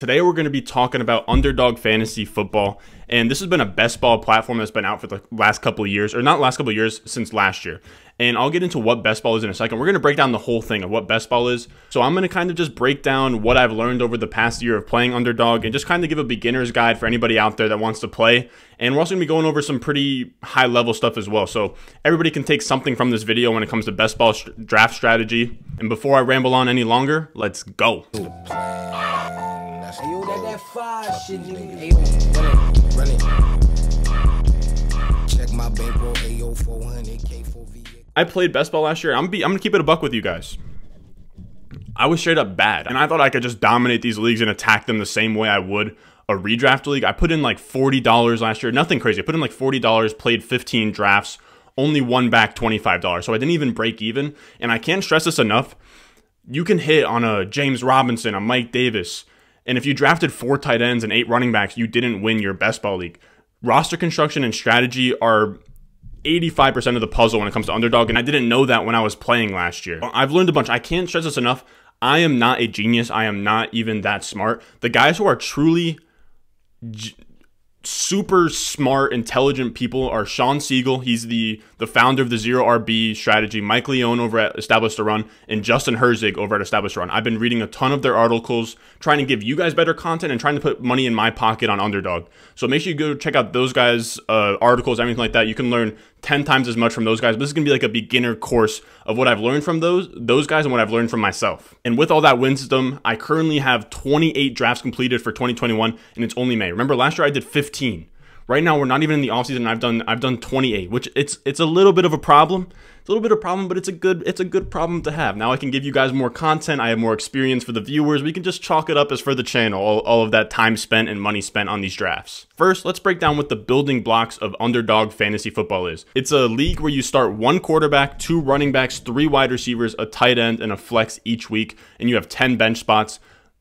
Today we're going to be talking about underdog fantasy football, and this has been a best ball platform that's been out for the last couple of years, or not last couple of years, since last year. And I'll get into what best ball is in a second. We're going to break down the whole thing of what best ball is. So I'm going to kind of just break down what I've learned over the past year of playing underdog, and just kind of give a beginner's guide for anybody out there that wants to play. And we're also going to be going over some pretty high level stuff as well. So everybody can take something from this video when it comes to best ball draft strategy. And before I ramble on any longer, let's go that fire shit, nigga. Run it, run it. Check my bankroll, AO 400, K4V. I played best ball last year. I'm, be, I'm gonna keep it a buck with you guys. I was straight up bad, and I thought I could just dominate these leagues and attack them the same way I would a redraft league. I put in like $40 last year, nothing crazy. I put in like $40, played 15 drafts, only won back $25. So I didn't even break even. And I can't stress this enough. You can hit on a James Robinson, a Mike Davis, and if you drafted four tight ends and eight running backs, you didn't win your best ball league. Roster construction and strategy are 85% of the puzzle when it comes to underdog, and I didn't know that when I was playing last year. I've learned a bunch. I can't stress this enough. I am not a genius. I am not even that smart. The guys who are truly super smart, intelligent people are Sean Siegel. He's the the founder of the Zero RB strategy. Mike Leone over at Established to Run, and Justin Herzig over at Established to Run. I've been reading a ton of their articles, trying to give you guys better content and trying to put money in my pocket on Underdog. So make sure you go check out those guys' uh, articles, everything like that. You can learn 10 times as much from those guys. But this is gonna be like a beginner course of what I've learned from those those guys and what I've learned from myself. And with all that wisdom, I currently have 28 drafts completed for 2021, and it's only May. Remember last year I did 15. Right now, we're not even in the offseason. I've done I've done 28, which it's it's a little bit of a problem. It's a little bit of a problem, but it's a good it's a good problem to have. Now I can give you guys more content. I have more experience for the viewers. We can just chalk it up as for the channel, all, all of that time spent and money spent on these drafts. First, let's break down what the building blocks of underdog fantasy football is. It's a league where you start one quarterback, two running backs, three wide receivers, a tight end, and a flex each week, and you have 10 bench spots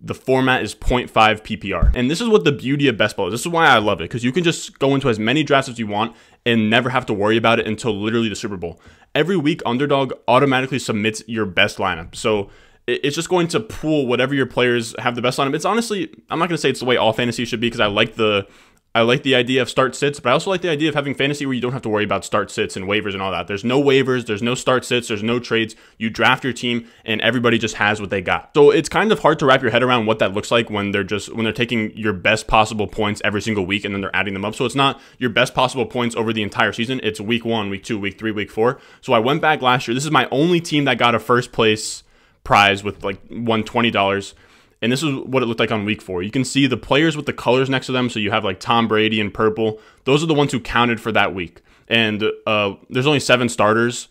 the format is 0.5 PPR. And this is what the beauty of best ball is. This is why I love it because you can just go into as many drafts as you want and never have to worry about it until literally the Super Bowl. Every week, Underdog automatically submits your best lineup. So it's just going to pool whatever your players have the best lineup. It's honestly, I'm not going to say it's the way all fantasy should be because I like the I like the idea of start sits, but I also like the idea of having fantasy where you don't have to worry about start sits and waivers and all that. There's no waivers, there's no start sits, there's no trades. You draft your team and everybody just has what they got. So it's kind of hard to wrap your head around what that looks like when they're just when they're taking your best possible points every single week and then they're adding them up. So it's not your best possible points over the entire season. It's week 1, week 2, week 3, week 4. So I went back last year. This is my only team that got a first place prize with like won $20 and this is what it looked like on week four. You can see the players with the colors next to them. So you have like Tom Brady in purple. Those are the ones who counted for that week. And uh, there's only seven starters.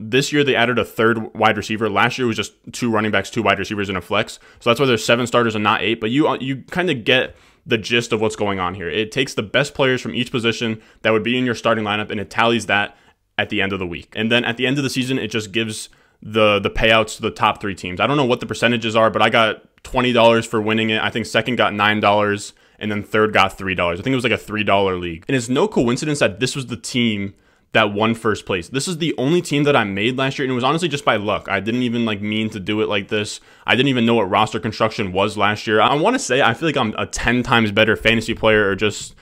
This year they added a third wide receiver. Last year was just two running backs, two wide receivers, and a flex. So that's why there's seven starters and not eight. But you you kind of get the gist of what's going on here. It takes the best players from each position that would be in your starting lineup and it tallies that at the end of the week. And then at the end of the season, it just gives the the payouts to the top three teams. I don't know what the percentages are, but I got $20 for winning it. I think second got $9 and then third got $3. I think it was like a $3 league. And it's no coincidence that this was the team that won first place. This is the only team that I made last year, and it was honestly just by luck. I didn't even like mean to do it like this. I didn't even know what roster construction was last year. I want to say I feel like I'm a 10 times better fantasy player or just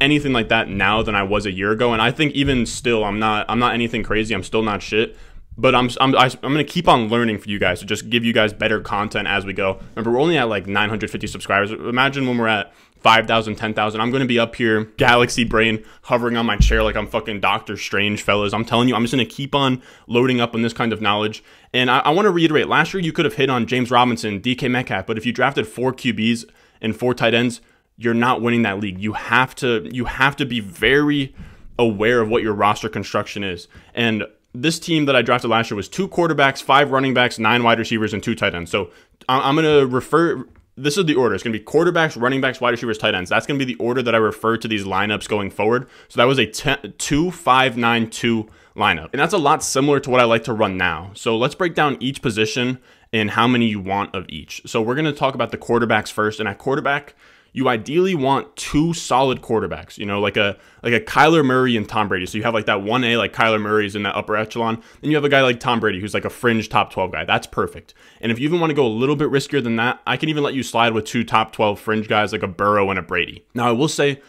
anything like that now than I was a year ago. And I think even still, I'm not I'm not anything crazy. I'm still not shit but I'm I'm I'm gonna keep on learning for you guys to just give you guys better content as we go. Remember, we're only at like 950 subscribers. Imagine when we're at 5,000, 10,000. I'm gonna be up here, galaxy brain, hovering on my chair like I'm fucking Doctor Strange, fellas. I'm telling you, I'm just gonna keep on loading up on this kind of knowledge. And I, I want to reiterate: last year you could have hit on James Robinson, DK Metcalf, but if you drafted four QBs and four tight ends, you're not winning that league. You have to you have to be very aware of what your roster construction is and this team that I drafted last year was two quarterbacks, five running backs, nine wide receivers, and two tight ends. So I'm going to refer. This is the order. It's going to be quarterbacks, running backs, wide receivers, tight ends. That's going to be the order that I refer to these lineups going forward. So that was a 10, 2 5 9 2 lineup. And that's a lot similar to what I like to run now. So let's break down each position and how many you want of each. So we're going to talk about the quarterbacks first. And at quarterback, you ideally want two solid quarterbacks, you know, like a like a Kyler Murray and Tom Brady. So you have like that 1A, like Kyler Murray's in that upper echelon. Then you have a guy like Tom Brady who's like a fringe top 12 guy. That's perfect. And if you even want to go a little bit riskier than that, I can even let you slide with two top 12 fringe guys like a Burrow and a Brady. Now, I will say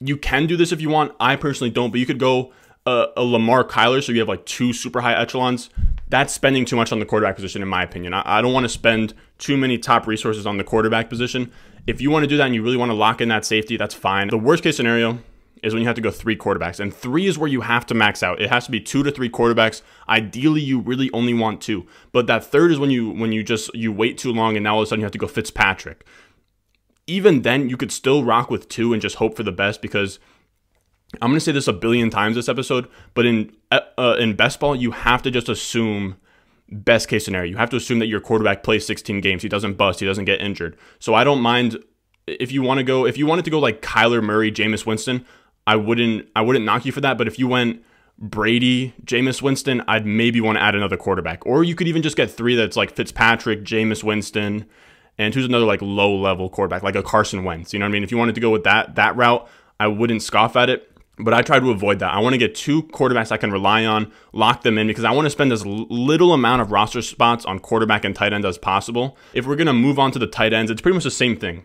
you can do this if you want. I personally don't, but you could go a, a Lamar Kyler, so you have like two super high echelons. That's spending too much on the quarterback position, in my opinion. I don't want to spend too many top resources on the quarterback position. If you want to do that and you really want to lock in that safety, that's fine. The worst case scenario is when you have to go three quarterbacks. And three is where you have to max out. It has to be two to three quarterbacks. Ideally, you really only want two. But that third is when you when you just you wait too long and now all of a sudden you have to go Fitzpatrick. Even then, you could still rock with two and just hope for the best because I'm going to say this a billion times this episode, but in uh, uh in best ball, you have to just assume best case scenario. You have to assume that your quarterback plays 16 games. He doesn't bust. He doesn't get injured. So I don't mind if you want to go. If you wanted to go like Kyler Murray, Jameis Winston, I wouldn't. I wouldn't knock you for that. But if you went Brady, Jameis Winston, I'd maybe want to add another quarterback. Or you could even just get three that's like Fitzpatrick, Jameis Winston, and who's another like low level quarterback, like a Carson Wentz. You know what I mean? If you wanted to go with that that route, I wouldn't scoff at it but I try to avoid that. I want to get two quarterbacks I can rely on, lock them in because I want to spend as little amount of roster spots on quarterback and tight end as possible. If we're going to move on to the tight ends, it's pretty much the same thing.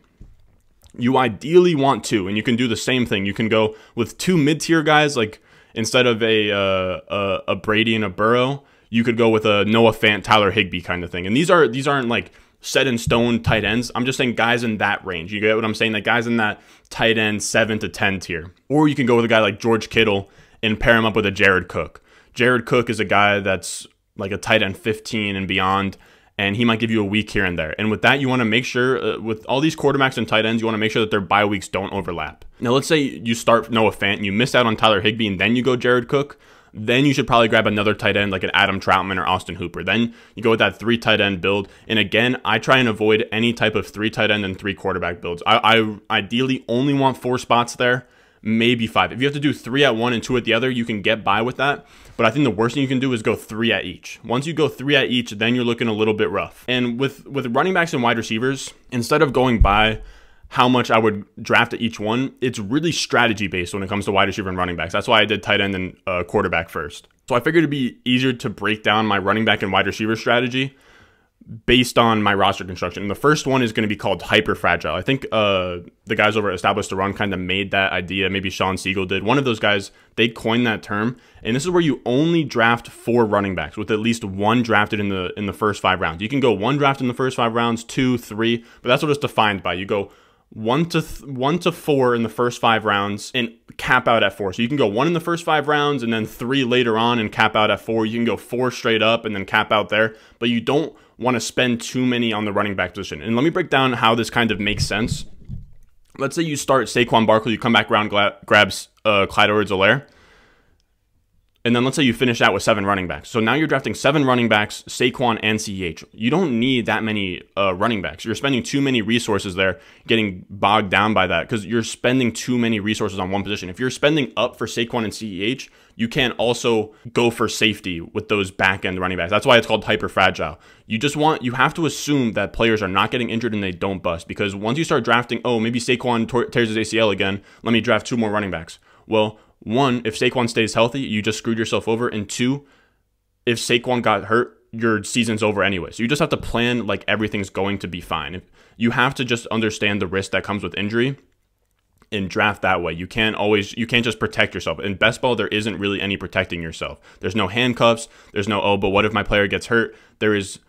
You ideally want two, and you can do the same thing. You can go with two mid tier guys, like instead of a, uh, a, a Brady and a Burrow, you could go with a Noah Fant, Tyler Higbee kind of thing. And these are these aren't like set in stone tight ends. I'm just saying guys in that range. You get what I'm saying? Like guys in that tight end seven to ten tier. Or you can go with a guy like George Kittle and pair him up with a Jared Cook. Jared Cook is a guy that's like a tight end 15 and beyond, and he might give you a week here and there. And with that, you want to make sure uh, with all these quarterbacks and tight ends, you want to make sure that their bye weeks don't overlap. Now, let's say you start Noah Fant and you miss out on Tyler Higbee, and then you go Jared Cook then you should probably grab another tight end like an Adam Trautman or Austin Hooper. Then you go with that three tight end build. And again, I try and avoid any type of three tight end and three quarterback builds. I, I ideally only want four spots there, maybe five. If you have to do three at one and two at the other, you can get by with that. But I think the worst thing you can do is go three at each. Once you go three at each, then you're looking a little bit rough. And with with running backs and wide receivers, instead of going by how much I would draft at each one, it's really strategy based when it comes to wide receiver and running backs. That's why I did tight end and uh, quarterback first. So I figured it'd be easier to break down my running back and wide receiver strategy based on my roster construction. And the first one is going to be called hyper fragile. I think uh, the guys over at Established the Run kind of made that idea. Maybe Sean Siegel did. One of those guys, they coined that term. And this is where you only draft four running backs with at least one drafted in the in the first five rounds. You can go one draft in the first five rounds, two, three, but that's what it's defined by. You go one to th- one to four in the first five rounds and cap out at four. So you can go one in the first five rounds and then three later on and cap out at four. You can go four straight up and then cap out there, but you don't want to spend too many on the running back position. And let me break down how this kind of makes sense. Let's say you start Saquon Barkley, you come back around, gra- grabs uh, Clyde Edwards-Helaire and then let's say you finish out with seven running backs. So now you're drafting seven running backs, Saquon and CEH. You don't need that many uh, running backs. You're spending too many resources there, getting bogged down by that because you're spending too many resources on one position. If you're spending up for Saquon and CEH, you can't also go for safety with those back end running backs. That's why it's called hyper fragile. You just want, you have to assume that players are not getting injured and they don't bust because once you start drafting, oh, maybe Saquon tears his ACL again, let me draft two more running backs. Well, one, if Saquon stays healthy, you just screwed yourself over. And two, if Saquon got hurt, your season's over anyway. So you just have to plan like everything's going to be fine. You have to just understand the risk that comes with injury and draft that way. You can't always you can't just protect yourself. In best ball there isn't really any protecting yourself. There's no handcuffs, there's no oh, but what if my player gets hurt? There is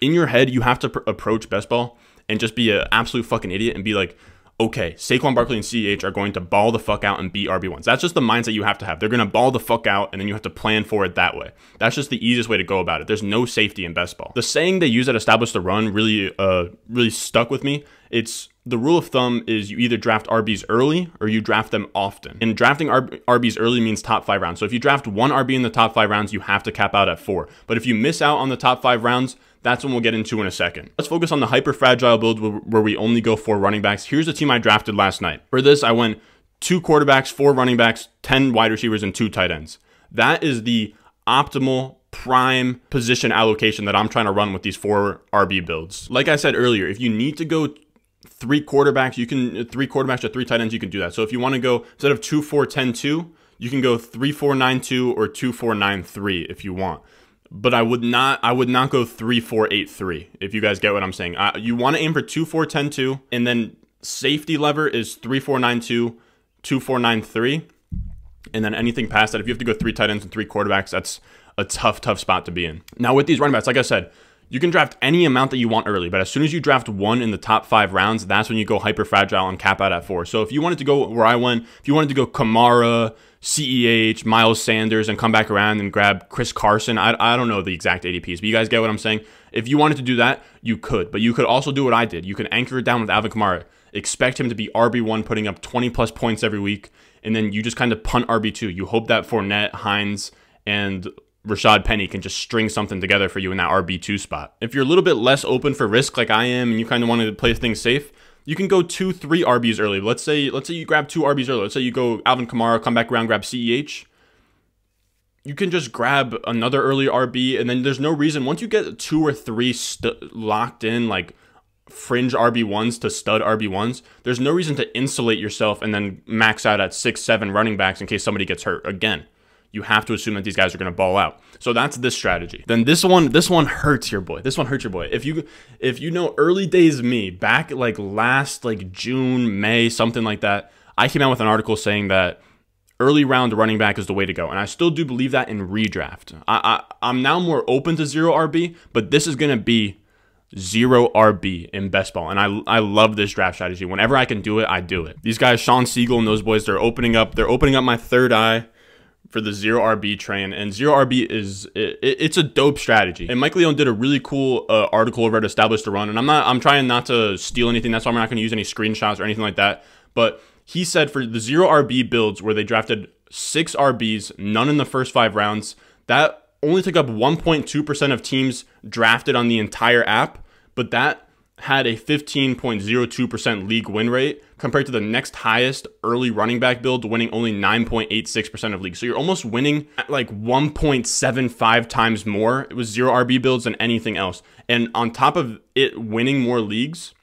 in your head you have to pr- approach best ball and just be an absolute fucking idiot and be like okay, Saquon Barkley and CEH are going to ball the fuck out and beat RB1s. That's just the mindset you have to have. They're going to ball the fuck out, and then you have to plan for it that way. That's just the easiest way to go about it. There's no safety in best ball. The saying they use at Establish the Run really, uh, really stuck with me. It's the rule of thumb is you either draft RBs early or you draft them often. And drafting RBs early means top five rounds. So if you draft one RB in the top five rounds, you have to cap out at four. But if you miss out on the top five rounds, that's what we'll get into in a second. Let's focus on the hyper fragile build where we only go four running backs. Here's the team I drafted last night. For this, I went two quarterbacks, four running backs, 10 wide receivers, and two tight ends. That is the optimal prime position allocation that I'm trying to run with these four RB builds. Like I said earlier, if you need to go three quarterbacks, you can three quarterbacks or three tight ends, you can do that. So if you want to go instead of two four ten two, you can go three four nine two or two four nine three if you want. But I would not I would not go three four eight three if you guys get what I'm saying. You want to aim for two four ten two, and then safety lever is three four nine two, two four nine three, and then anything past that, if you have to go three tight ends and three quarterbacks, that's a tough tough spot to be in. Now with these running backs, like I said you can draft any amount that you want early, but as soon as you draft one in the top five rounds, that's when you go hyper fragile and cap out at four. So if you wanted to go where I went, if you wanted to go Kamara, CEH, Miles Sanders, and come back around and grab Chris Carson, I, I don't know the exact ADPs, but you guys get what I'm saying? If you wanted to do that, you could, but you could also do what I did. You can anchor it down with Alvin Kamara, expect him to be RB1, putting up 20 plus points every week, and then you just kind of punt RB2. You hope that Fournette, Hines, and Rashad Penny can just string something together for you in that RB2 spot. If you're a little bit less open for risk like I am and you kind of want to play things safe, you can go two, three RBs early. Let's say let's say you grab two RBs early. Let's say you go Alvin Kamara, come back around, grab CEH. You can just grab another early RB, and then there's no reason once you get two or three locked in like fringe RB ones to stud RB ones. There's no reason to insulate yourself and then max out at six, seven running backs in case somebody gets hurt again you have to assume that these guys are going to ball out. So that's this strategy. Then this one, this one hurts your boy. This one hurts your boy. If you if you know early days me back like last like June, May, something like that, I came out with an article saying that early round running back is the way to go, and I still do believe that in redraft. I, I I'm now more open to zero RB, but this is going to be zero RB in best ball. And I, I love this draft strategy. Whenever I can do it, I do it. These guys, Sean Siegel and those boys, they're opening up, they're opening up my third eye for the zero RB train, and zero RB is it, it's a dope strategy. And Mike Leone did a really cool uh, article over at Established to Run, and I'm not I'm trying not to steal anything. That's why I'm not going to use any screenshots or anything like that. But he said for the zero RB builds where they drafted six RBs, none in the first five rounds, that only took up 1.2% of teams drafted on the entire app, but that had a 15.02% league win rate compared to the next highest early running back build winning only 9.86% of leagues. So you're almost winning like 1.75 times more. It was zero RB builds than anything else. And on top of it winning more leagues,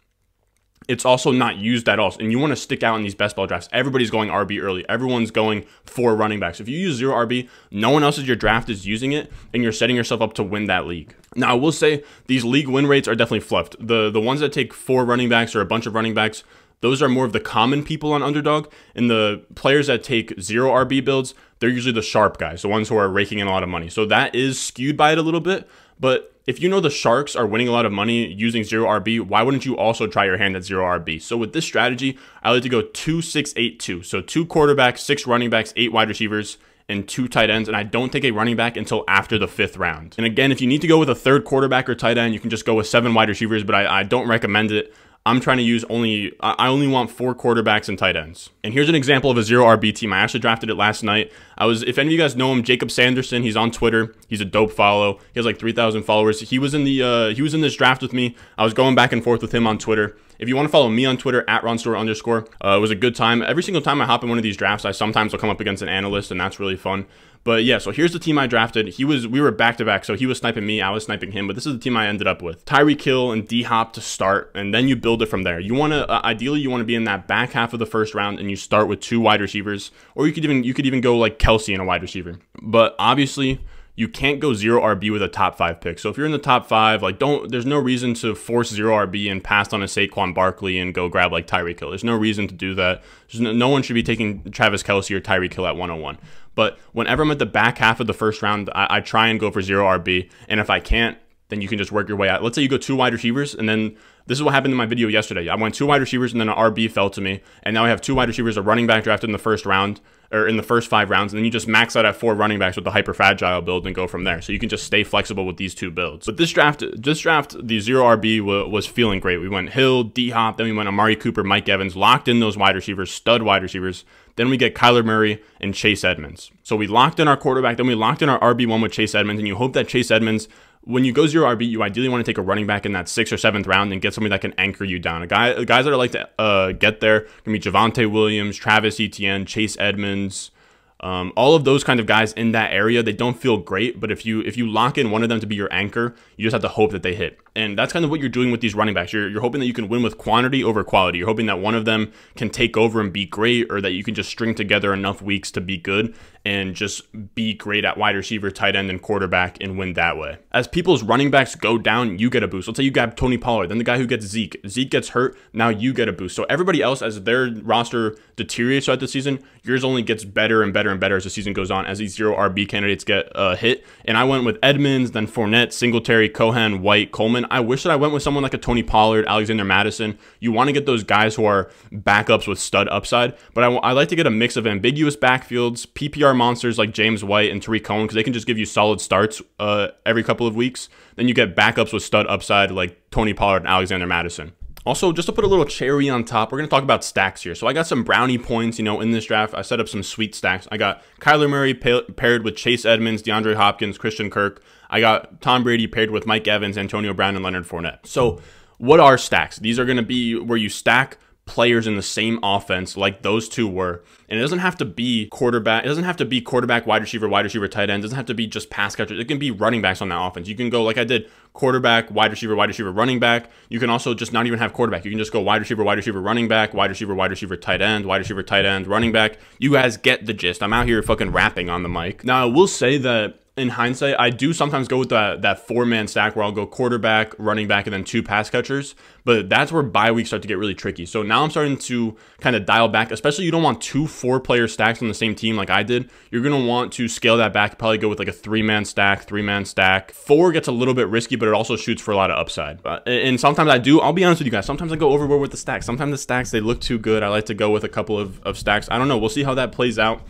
it's also not used at all. And you want to stick out in these best ball drafts. Everybody's going RB early. Everyone's going for running backs. If you use zero RB, no one else in your draft is using it, and you're setting yourself up to win that league. Now, I will say these league win rates are definitely fluffed. The the ones that take four running backs or a bunch of running backs, those are more of the common people on underdog. And the players that take zero RB builds, they're usually the sharp guys, the ones who are raking in a lot of money. So that is skewed by it a little bit. But if you know the Sharks are winning a lot of money using zero RB, why wouldn't you also try your hand at zero RB? So with this strategy, I like to go two, six, eight, two. So two quarterbacks, six running backs, eight wide receivers, and two tight ends, and I don't take a running back until after the fifth round. And again, if you need to go with a third quarterback or tight end, you can just go with seven wide receivers, but I, I don't recommend it. I'm trying to use only, I only want four quarterbacks and tight ends. And here's an example of a zero RB team. I actually drafted it last night. I was, if any of you guys know him, Jacob Sanderson, he's on Twitter. He's a dope follow. He has like 3,000 followers. He was in the, uh, he was in this draft with me. I was going back and forth with him on Twitter. If you want to follow me on Twitter at RonStore underscore, uh, it was a good time. Every single time I hop in one of these drafts, I sometimes will come up against an analyst, and that's really fun. But yeah, so here's the team I drafted. He was we were back to back, so he was sniping me, I was sniping him. But this is the team I ended up with: Tyreek Hill and D Hop to start, and then you build it from there. You want to uh, ideally you want to be in that back half of the first round, and you start with two wide receivers, or you could even you could even go like Kelce and a wide receiver. But obviously, you can't go zero RB with a top five pick. So if you're in the top five, like don't there's no reason to force zero RB and pass on a Saquon Barkley and go grab like Tyreek Hill. There's no reason to do that. No, no, one should be taking Travis Kelce or Tyreek Hill at 101. But whenever I'm at the back half of the first round, I, I try and go for zero RB. And if I can't, then you can just work your way out. Let's say you go two wide receivers, and then this is what happened in my video yesterday. I went two wide receivers, and then an RB fell to me, and now I have two wide receivers, a running back drafted in the first round, or in the first five rounds, and then you just max out at four running backs with the hyper fragile build and go from there. So you can just stay flexible with these two builds. But this draft, this draft, the zero RB was feeling great. We went Hill, D Hop, then we went Amari Cooper, Mike Evans, locked in those wide receivers, stud wide receivers. Then we get Kyler Murray and Chase Edmonds. So we locked in our quarterback, then we locked in our RB1 with Chase Edmonds, and you hope that Chase Edmonds when you go zero RB, you ideally want to take a running back in that sixth or seventh round and get somebody that can anchor you down. A guy, guys that are like to uh, get there can be Javonte Williams, Travis Etienne, Chase Edmonds, um, all of those kind of guys in that area. They don't feel great, but if you if you lock in one of them to be your anchor, you just have to hope that they hit. And that's kind of what you're doing with these running backs. You're, you're hoping that you can win with quantity over quality. You're hoping that one of them can take over and be great, or that you can just string together enough weeks to be good and just be great at wide receiver, tight end, and quarterback and win that way. As people's running backs go down, you get a boost. Let's say you grab Tony Pollard, then the guy who gets Zeke. Zeke gets hurt, now you get a boost. So everybody else, as their roster deteriorates throughout the season, yours only gets better and better and better as the season goes on, as these zero RB candidates get uh, hit. And I went with Edmonds, then Fournette, Singletary, Cohen, White, Coleman. I wish that I went with someone like a Tony Pollard, Alexander Mattison. You want to get those guys who are backups with stud upside, but I, I like to get a mix of ambiguous backfields, PPR monsters like James White and Tarik Cohen, because they can just give you solid starts uh, every couple of weeks. Then you get backups with stud upside like Tony Pollard and Alexander Mattison. Also, just to put a little cherry on top, we're going to talk about stacks here. So I got some brownie points, you know, in this draft. I set up some sweet stacks. I got Kyler Murray paired with Chase Edmonds, DeAndre Hopkins, Christian Kirk. I got Tom Brady paired with Mike Evans, Antonio Brown, and Leonard Fournette. So what are stacks? These are going to be where you stack players in the same offense like those two were. And it doesn't have to be quarterback. It doesn't have to be quarterback, wide receiver, wide receiver, tight end. It doesn't have to be just pass catchers. It can be running backs on that offense. You can go like I did, quarterback, wide receiver, wide receiver, running back. You can also just not even have quarterback. You can just go wide receiver, wide receiver, running back, wide receiver, wide receiver, tight end, wide receiver, tight end, running back. You guys get the gist. I'm out here fucking rapping on the mic. Now I will say that in hindsight, I do sometimes go with that that four man stack where I'll go quarterback, running back, and then two pass catchers. But that's where bye weeks start to get really tricky. So now I'm starting to kind of dial back. Especially you don't want two four player stacks on the same team like I did. You're gonna want to scale that back. Probably go with like a three man stack, three man stack. Four gets a little bit risky, but it also shoots for a lot of upside. Uh, and sometimes I do. I'll be honest with you guys. Sometimes I go overboard with the stacks. Sometimes the stacks they look too good. I like to go with a couple of, of stacks. I don't know. We'll see how that plays out.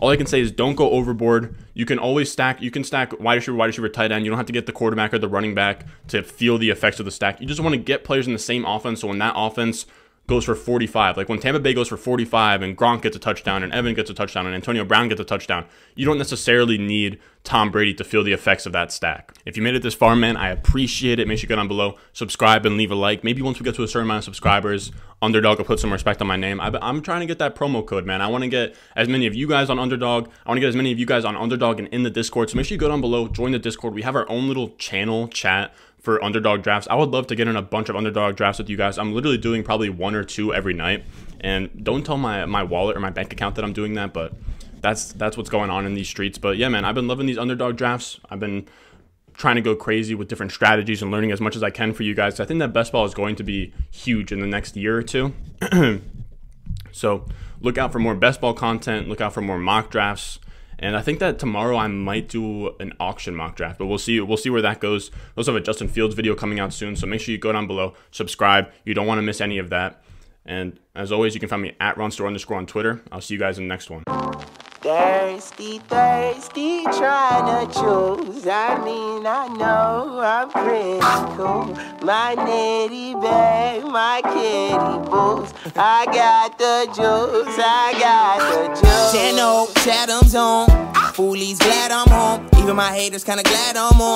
All I can say is don't go overboard. You can always stack. You can stack wide receiver, wide receiver, tight end. You don't have to get the quarterback or the running back to feel the effects of the stack. You just want to get players in the same offense. So when that offense goes for 45. Like when Tampa Bay goes for 45 and Gronk gets a touchdown and Evan gets a touchdown and Antonio Brown gets a touchdown, you don't necessarily need Tom Brady to feel the effects of that stack. If you made it this far, man, I appreciate it. Make sure you go down below, subscribe, and leave a like. Maybe once we get to a certain amount of subscribers, Underdog will put some respect on my name. I, am trying to get that promo code, man. I want to get as many of you guys on Underdog. I want to get as many of you guys on Underdog and in the Discord. So make sure you go down below, join the Discord. We have our own little channel chat for underdog drafts. I would love to get in a bunch of underdog drafts with you guys. I'm literally doing probably one or two every night. And don't tell my my wallet or my bank account that I'm doing that, but that's that's what's going on in these streets. But yeah, man, I've been loving these underdog drafts. I've been trying to go crazy with different strategies and learning as much as I can for you guys. I think that best ball is going to be huge in the next year or two. so look out for more best ball content. Look out for more mock drafts. And I think that tomorrow I might do an auction mock draft, but we'll see. We'll see where that goes. We also have a Justin Fields video coming out soon, so make sure you go down below, subscribe. You don't want to miss any of that. And as always, you can find me at Ronstore underscore on Twitter. I'll see you guys in the next one. Thirsty, thirsty, trying to choose. I mean, I know I'm critical. My nitty bag, my kitty boots. I got the juice, I got the juice. Channel, Chatham's on. Foolies glad I'm home. Even my haters kinda glad I'm on.